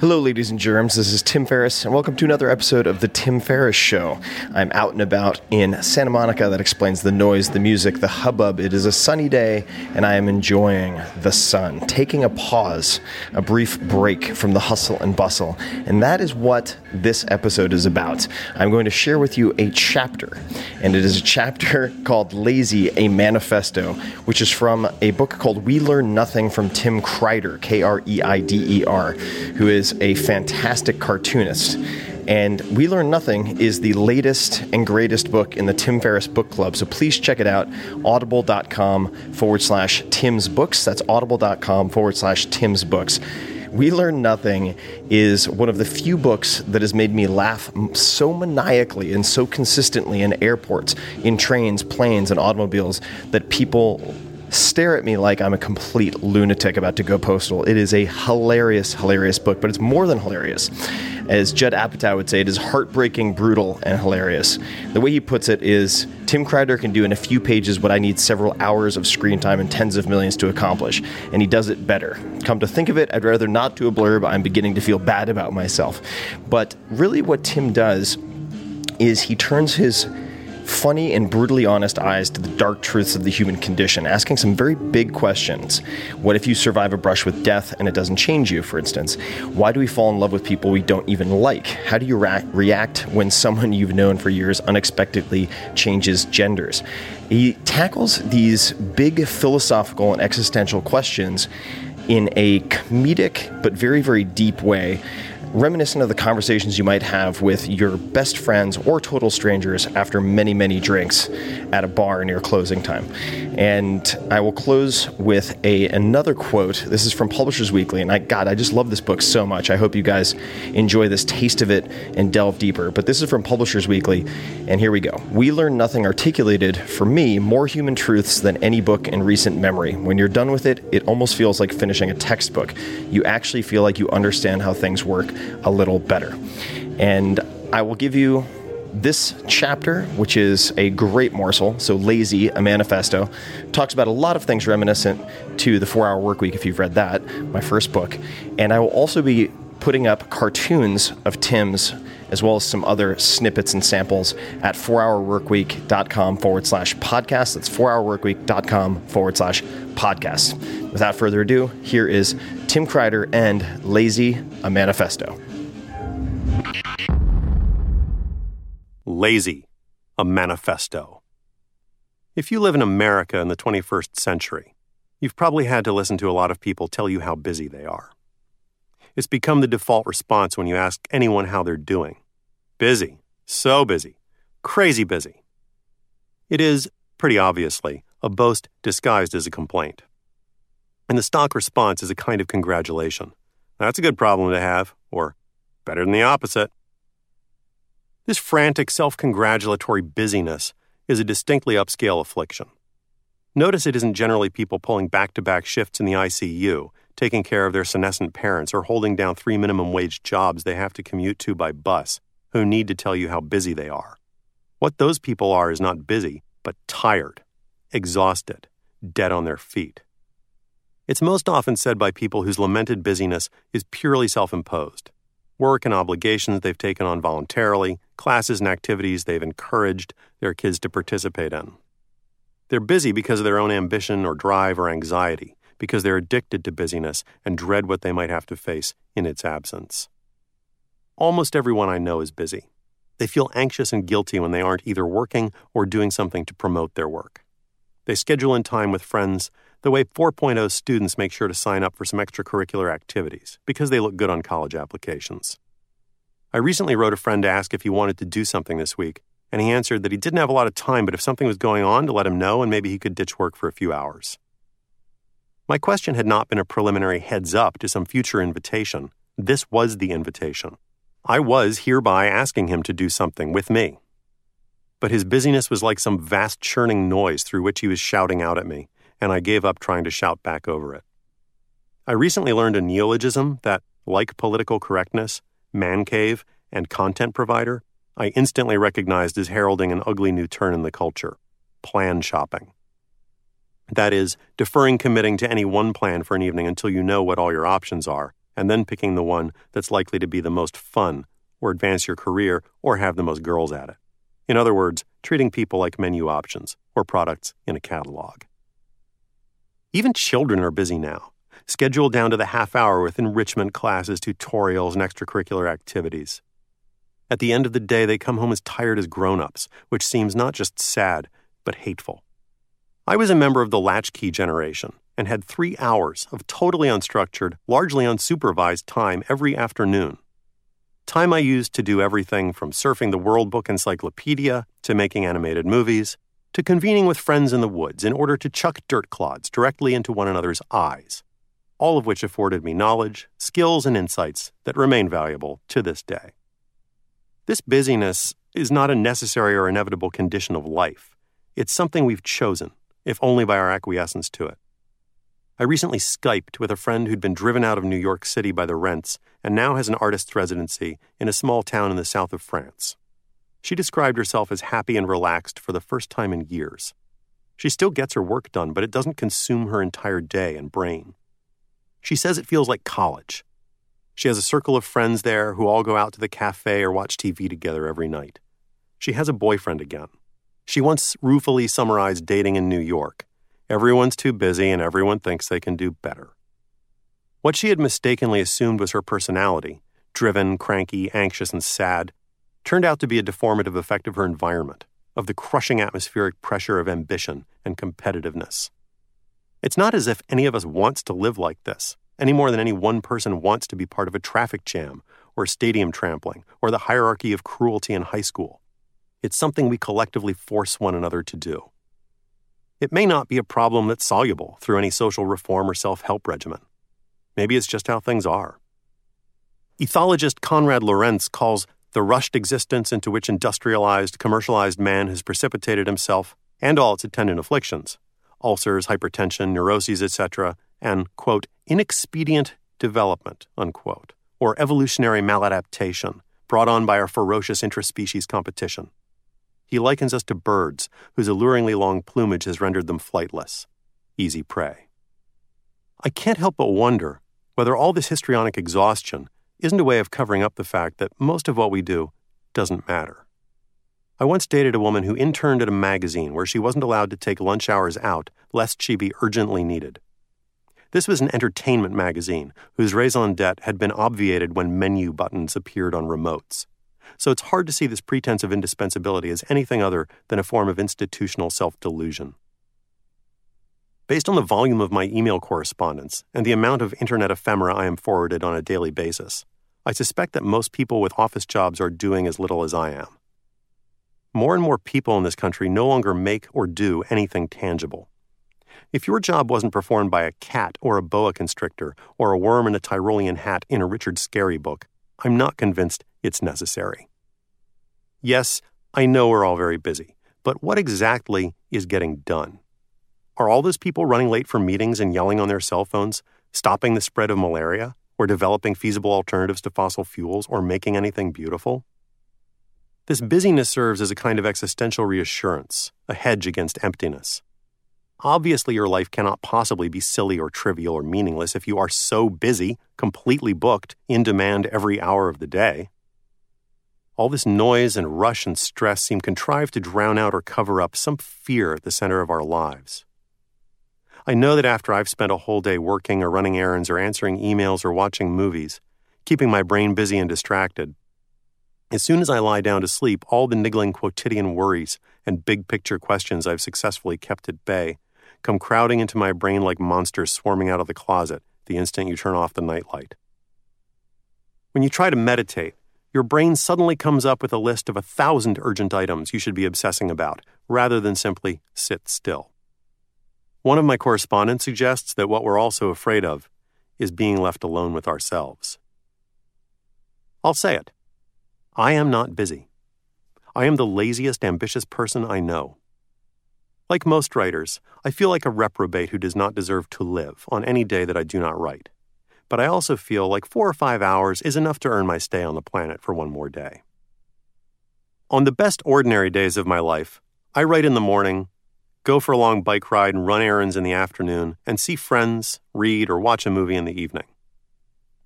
Hello, ladies and germs. This is Tim Ferriss, and welcome to another episode of The Tim Ferriss Show. I'm out and about in Santa Monica. That explains the noise, the music, the hubbub. It is a sunny day, and I am enjoying the sun, taking a pause, a brief break from the hustle and bustle. And that is what this episode is about. I'm going to share with you a chapter, and it is a chapter called Lazy, a Manifesto, which is from a book called We Learn Nothing from Tim Kreider, K R E I D E R, who is a fantastic cartoonist. And We Learn Nothing is the latest and greatest book in the Tim Ferriss Book Club. So please check it out. Audible.com forward slash Tim's Books. That's audible.com forward slash Tim's Books. We Learn Nothing is one of the few books that has made me laugh so maniacally and so consistently in airports, in trains, planes, and automobiles that people stare at me like I'm a complete lunatic about to go postal. It is a hilarious, hilarious book, but it's more than hilarious. As Judd Apatow would say, it is heartbreaking, brutal, and hilarious. The way he puts it is Tim Kreider can do in a few pages what I need several hours of screen time and tens of millions to accomplish, and he does it better. Come to think of it, I'd rather not do a blurb. I'm beginning to feel bad about myself. But really, what Tim does is he turns his funny and brutally honest eyes to the dark truths of the human condition, asking some very big questions. What if you survive a brush with death and it doesn't change you, for instance? Why do we fall in love with people we don't even like? How do you ra- react when someone you've known for years unexpectedly changes genders? He tackles these big philosophical and existential questions in a comedic but very, very deep way reminiscent of the conversations you might have with your best friends or total strangers after many, many drinks at a bar near closing time. And I will close with a another quote. This is from Publishers Weekly, and I God, I just love this book so much. I hope you guys enjoy this taste of it and delve deeper. But this is from Publishers Weekly, and here we go. We learn nothing articulated for me more human truths than any book in recent memory. When you're done with it, it almost feels like finishing a textbook. You actually feel like you understand how things work a little better. And I will give you This chapter, which is a great morsel, so Lazy, a manifesto, talks about a lot of things reminiscent to the Four Hour Workweek, if you've read that, my first book. And I will also be putting up cartoons of Tim's as well as some other snippets and samples at 4hourworkweek.com forward slash podcast. That's 4hourworkweek.com forward slash podcast. Without further ado, here is Tim Kreider and Lazy, a manifesto. Lazy, a manifesto. If you live in America in the 21st century, you've probably had to listen to a lot of people tell you how busy they are. It's become the default response when you ask anyone how they're doing. Busy, so busy, crazy busy. It is, pretty obviously, a boast disguised as a complaint. And the stock response is a kind of congratulation. That's a good problem to have, or better than the opposite. This frantic, self congratulatory busyness is a distinctly upscale affliction. Notice it isn't generally people pulling back to back shifts in the ICU, taking care of their senescent parents, or holding down three minimum wage jobs they have to commute to by bus who need to tell you how busy they are. What those people are is not busy, but tired, exhausted, dead on their feet. It's most often said by people whose lamented busyness is purely self imposed work and obligations they've taken on voluntarily, classes and activities they've encouraged their kids to participate in. They're busy because of their own ambition or drive or anxiety, because they're addicted to busyness and dread what they might have to face in its absence. Almost everyone I know is busy. They feel anxious and guilty when they aren't either working or doing something to promote their work. They schedule in time with friends the way 4.0 students make sure to sign up for some extracurricular activities because they look good on college applications. I recently wrote a friend to ask if he wanted to do something this week, and he answered that he didn't have a lot of time, but if something was going on, to let him know and maybe he could ditch work for a few hours. My question had not been a preliminary heads up to some future invitation. This was the invitation. I was hereby asking him to do something with me. But his busyness was like some vast churning noise through which he was shouting out at me, and I gave up trying to shout back over it. I recently learned a neologism that, like political correctness, man cave, and content provider, I instantly recognized as heralding an ugly new turn in the culture plan shopping. That is, deferring committing to any one plan for an evening until you know what all your options are, and then picking the one that's likely to be the most fun, or advance your career, or have the most girls at it. In other words, treating people like menu options or products in a catalog. Even children are busy now, scheduled down to the half hour with enrichment classes, tutorials, and extracurricular activities. At the end of the day, they come home as tired as grown ups, which seems not just sad, but hateful. I was a member of the latchkey generation, and had three hours of totally unstructured, largely unsupervised time every afternoon. Time I used to do everything from surfing the World Book Encyclopedia to making animated movies to convening with friends in the woods in order to chuck dirt clods directly into one another's eyes, all of which afforded me knowledge, skills, and insights that remain valuable to this day. This busyness is not a necessary or inevitable condition of life. It's something we've chosen, if only by our acquiescence to it. I recently Skyped with a friend who'd been driven out of New York City by the rents and now has an artist's residency in a small town in the south of France. She described herself as happy and relaxed for the first time in years. She still gets her work done, but it doesn't consume her entire day and brain. She says it feels like college. She has a circle of friends there who all go out to the cafe or watch TV together every night. She has a boyfriend again. She once ruefully summarized dating in New York Everyone's too busy and everyone thinks they can do better. What she had mistakenly assumed was her personality driven, cranky, anxious, and sad turned out to be a deformative effect of her environment, of the crushing atmospheric pressure of ambition and competitiveness. It's not as if any of us wants to live like this, any more than any one person wants to be part of a traffic jam, or stadium trampling, or the hierarchy of cruelty in high school. It's something we collectively force one another to do. It may not be a problem that's soluble through any social reform or self help regimen. Maybe it's just how things are. Ethologist Konrad Lorenz calls the rushed existence into which industrialized, commercialized man has precipitated himself and all its attendant afflictions ulcers, hypertension, neuroses, etc., and, quote, inexpedient development, unquote, or evolutionary maladaptation brought on by our ferocious interspecies competition. He likens us to birds whose alluringly long plumage has rendered them flightless, easy prey. I can't help but wonder whether all this histrionic exhaustion isn't a way of covering up the fact that most of what we do doesn't matter. I once dated a woman who interned at a magazine where she wasn't allowed to take lunch hours out lest she be urgently needed. This was an entertainment magazine whose raison d'etre had been obviated when menu buttons appeared on remotes. So it's hard to see this pretense of indispensability as anything other than a form of institutional self delusion. Based on the volume of my email correspondence and the amount of internet ephemera I am forwarded on a daily basis, I suspect that most people with office jobs are doing as little as I am. More and more people in this country no longer make or do anything tangible. If your job wasn't performed by a cat or a boa constrictor or a worm in a Tyrolean hat in a Richard Scarry book, I'm not convinced it's necessary. Yes, I know we're all very busy, but what exactly is getting done? Are all those people running late for meetings and yelling on their cell phones, stopping the spread of malaria, or developing feasible alternatives to fossil fuels, or making anything beautiful? This busyness serves as a kind of existential reassurance, a hedge against emptiness. Obviously, your life cannot possibly be silly or trivial or meaningless if you are so busy, completely booked, in demand every hour of the day. All this noise and rush and stress seem contrived to drown out or cover up some fear at the center of our lives. I know that after I've spent a whole day working or running errands or answering emails or watching movies, keeping my brain busy and distracted, as soon as I lie down to sleep, all the niggling quotidian worries and big picture questions I've successfully kept at bay come crowding into my brain like monsters swarming out of the closet the instant you turn off the nightlight. When you try to meditate, your brain suddenly comes up with a list of a thousand urgent items you should be obsessing about, rather than simply sit still. One of my correspondents suggests that what we're also afraid of is being left alone with ourselves. I'll say it. I am not busy. I am the laziest, ambitious person I know. Like most writers, I feel like a reprobate who does not deserve to live on any day that I do not write. But I also feel like four or five hours is enough to earn my stay on the planet for one more day. On the best ordinary days of my life, I write in the morning, go for a long bike ride and run errands in the afternoon, and see friends, read, or watch a movie in the evening.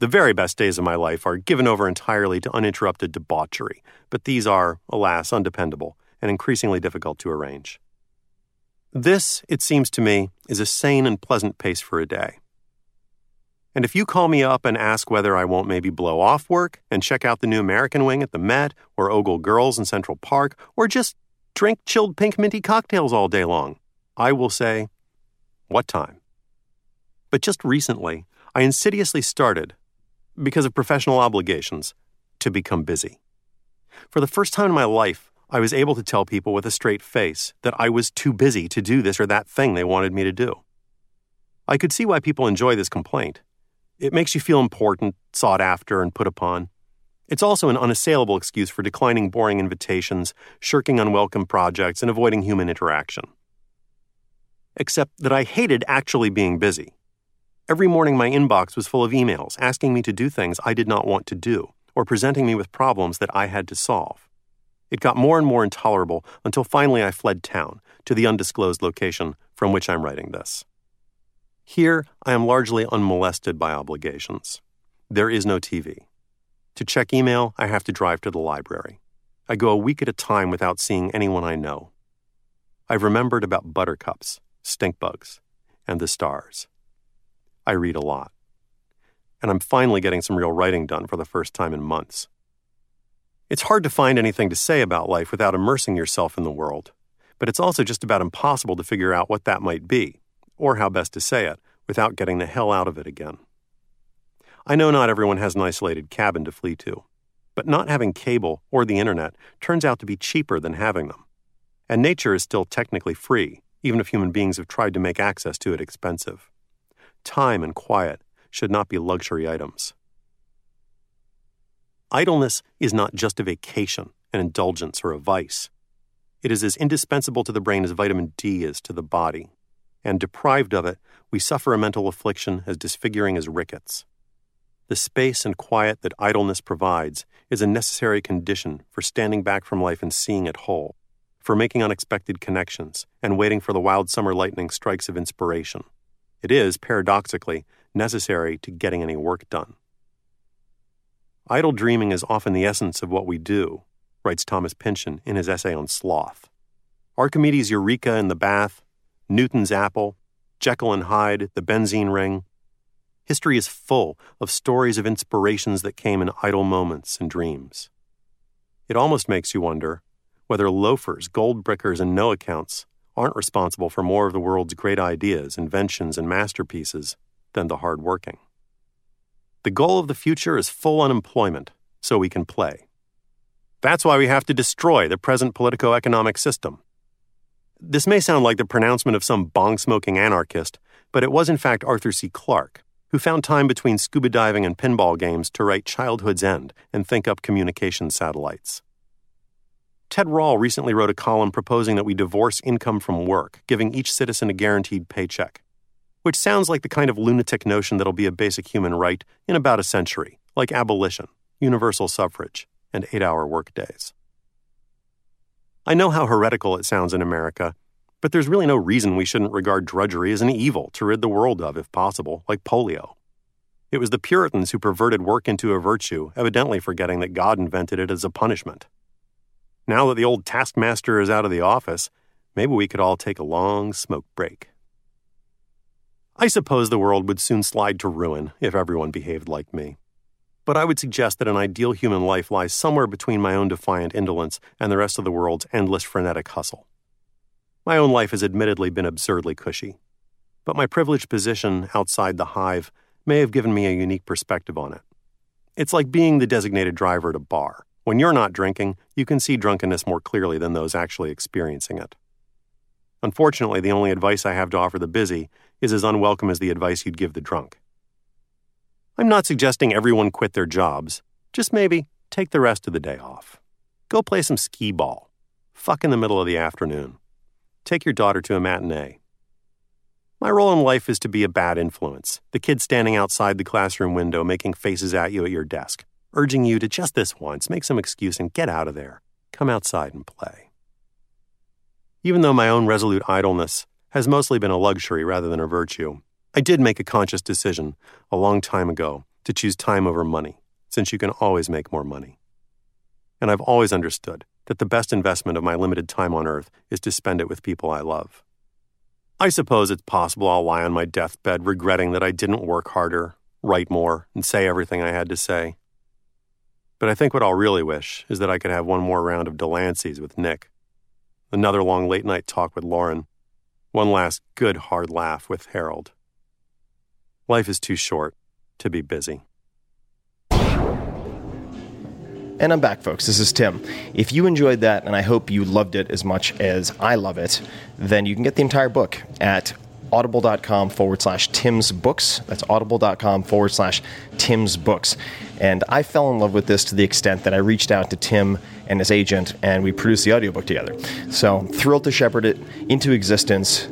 The very best days of my life are given over entirely to uninterrupted debauchery, but these are, alas, undependable and increasingly difficult to arrange. This, it seems to me, is a sane and pleasant pace for a day. And if you call me up and ask whether I won't maybe blow off work and check out the new American wing at the Met or ogle girls in Central Park or just drink chilled pink minty cocktails all day long, I will say, What time? But just recently, I insidiously started, because of professional obligations, to become busy. For the first time in my life, I was able to tell people with a straight face that I was too busy to do this or that thing they wanted me to do. I could see why people enjoy this complaint. It makes you feel important, sought after, and put upon. It's also an unassailable excuse for declining boring invitations, shirking unwelcome projects, and avoiding human interaction. Except that I hated actually being busy. Every morning, my inbox was full of emails asking me to do things I did not want to do, or presenting me with problems that I had to solve. It got more and more intolerable until finally I fled town to the undisclosed location from which I'm writing this. Here, I am largely unmolested by obligations. There is no TV. To check email, I have to drive to the library. I go a week at a time without seeing anyone I know. I've remembered about buttercups, stink bugs, and the stars. I read a lot. And I'm finally getting some real writing done for the first time in months. It's hard to find anything to say about life without immersing yourself in the world, but it's also just about impossible to figure out what that might be, or how best to say it, without getting the hell out of it again. I know not everyone has an isolated cabin to flee to, but not having cable or the internet turns out to be cheaper than having them. And nature is still technically free, even if human beings have tried to make access to it expensive. Time and quiet should not be luxury items. Idleness is not just a vacation, an indulgence, or a vice. It is as indispensable to the brain as vitamin D is to the body. And deprived of it, we suffer a mental affliction as disfiguring as rickets. the space and quiet that idleness provides is a necessary condition for standing back from life and seeing it whole, for making unexpected connections and waiting for the wild summer lightning strikes of inspiration. It is, paradoxically, necessary to getting any work done. Idle dreaming is often the essence of what we do, writes Thomas Pynchon in his essay on sloth. Archimedes' Eureka in the bath, Newton's apple, Jekyll and Hyde, the benzene ring. History is full of stories of inspirations that came in idle moments and dreams. It almost makes you wonder whether loafers, gold brickers, and no accounts aren't responsible for more of the world's great ideas, inventions, and masterpieces than the hardworking. The goal of the future is full unemployment, so we can play. That's why we have to destroy the present politico economic system. This may sound like the pronouncement of some bong smoking anarchist, but it was in fact Arthur C. Clarke, who found time between scuba diving and pinball games to write Childhood's End and think up communication satellites. Ted Rall recently wrote a column proposing that we divorce income from work, giving each citizen a guaranteed paycheck. Which sounds like the kind of lunatic notion that'll be a basic human right in about a century, like abolition, universal suffrage, and eight hour workdays. I know how heretical it sounds in America, but there's really no reason we shouldn't regard drudgery as an evil to rid the world of, if possible, like polio. It was the Puritans who perverted work into a virtue, evidently forgetting that God invented it as a punishment. Now that the old taskmaster is out of the office, maybe we could all take a long smoke break. I suppose the world would soon slide to ruin if everyone behaved like me. But I would suggest that an ideal human life lies somewhere between my own defiant indolence and the rest of the world's endless frenetic hustle. My own life has admittedly been absurdly cushy, but my privileged position outside the hive may have given me a unique perspective on it. It's like being the designated driver at a bar. When you're not drinking, you can see drunkenness more clearly than those actually experiencing it. Unfortunately, the only advice I have to offer the busy is as unwelcome as the advice you'd give the drunk. I'm not suggesting everyone quit their jobs, just maybe take the rest of the day off. Go play some skee ball. Fuck in the middle of the afternoon. Take your daughter to a matinee. My role in life is to be a bad influence, the kid standing outside the classroom window making faces at you at your desk, urging you to just this once make some excuse and get out of there. Come outside and play. Even though my own resolute idleness has mostly been a luxury rather than a virtue, I did make a conscious decision a long time ago to choose time over money, since you can always make more money. And I've always understood that the best investment of my limited time on earth is to spend it with people I love. I suppose it's possible I'll lie on my deathbed regretting that I didn't work harder, write more, and say everything I had to say. But I think what I'll really wish is that I could have one more round of Delancey's with Nick, another long late night talk with Lauren, one last good hard laugh with Harold. Life is too short to be busy. And I'm back, folks. This is Tim. If you enjoyed that, and I hope you loved it as much as I love it, then you can get the entire book at audible.com forward slash Tim's Books. That's audible.com forward slash Tim's Books. And I fell in love with this to the extent that I reached out to Tim and his agent and we produced the audiobook together. So thrilled to shepherd it into existence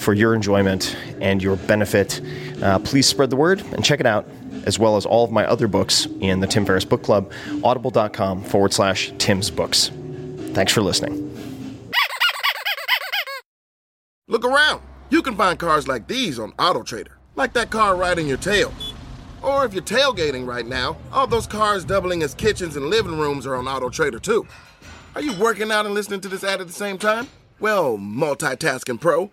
for your enjoyment and your benefit. Uh, please spread the word and check it out, as well as all of my other books in the Tim Ferriss Book Club, audible.com forward slash Tim's Books. Thanks for listening. Look around. You can find cars like these on AutoTrader, like that car riding your tail. Or if you're tailgating right now, all those cars doubling as kitchens and living rooms are on AutoTrader too. Are you working out and listening to this ad at the same time? Well, multitasking pro,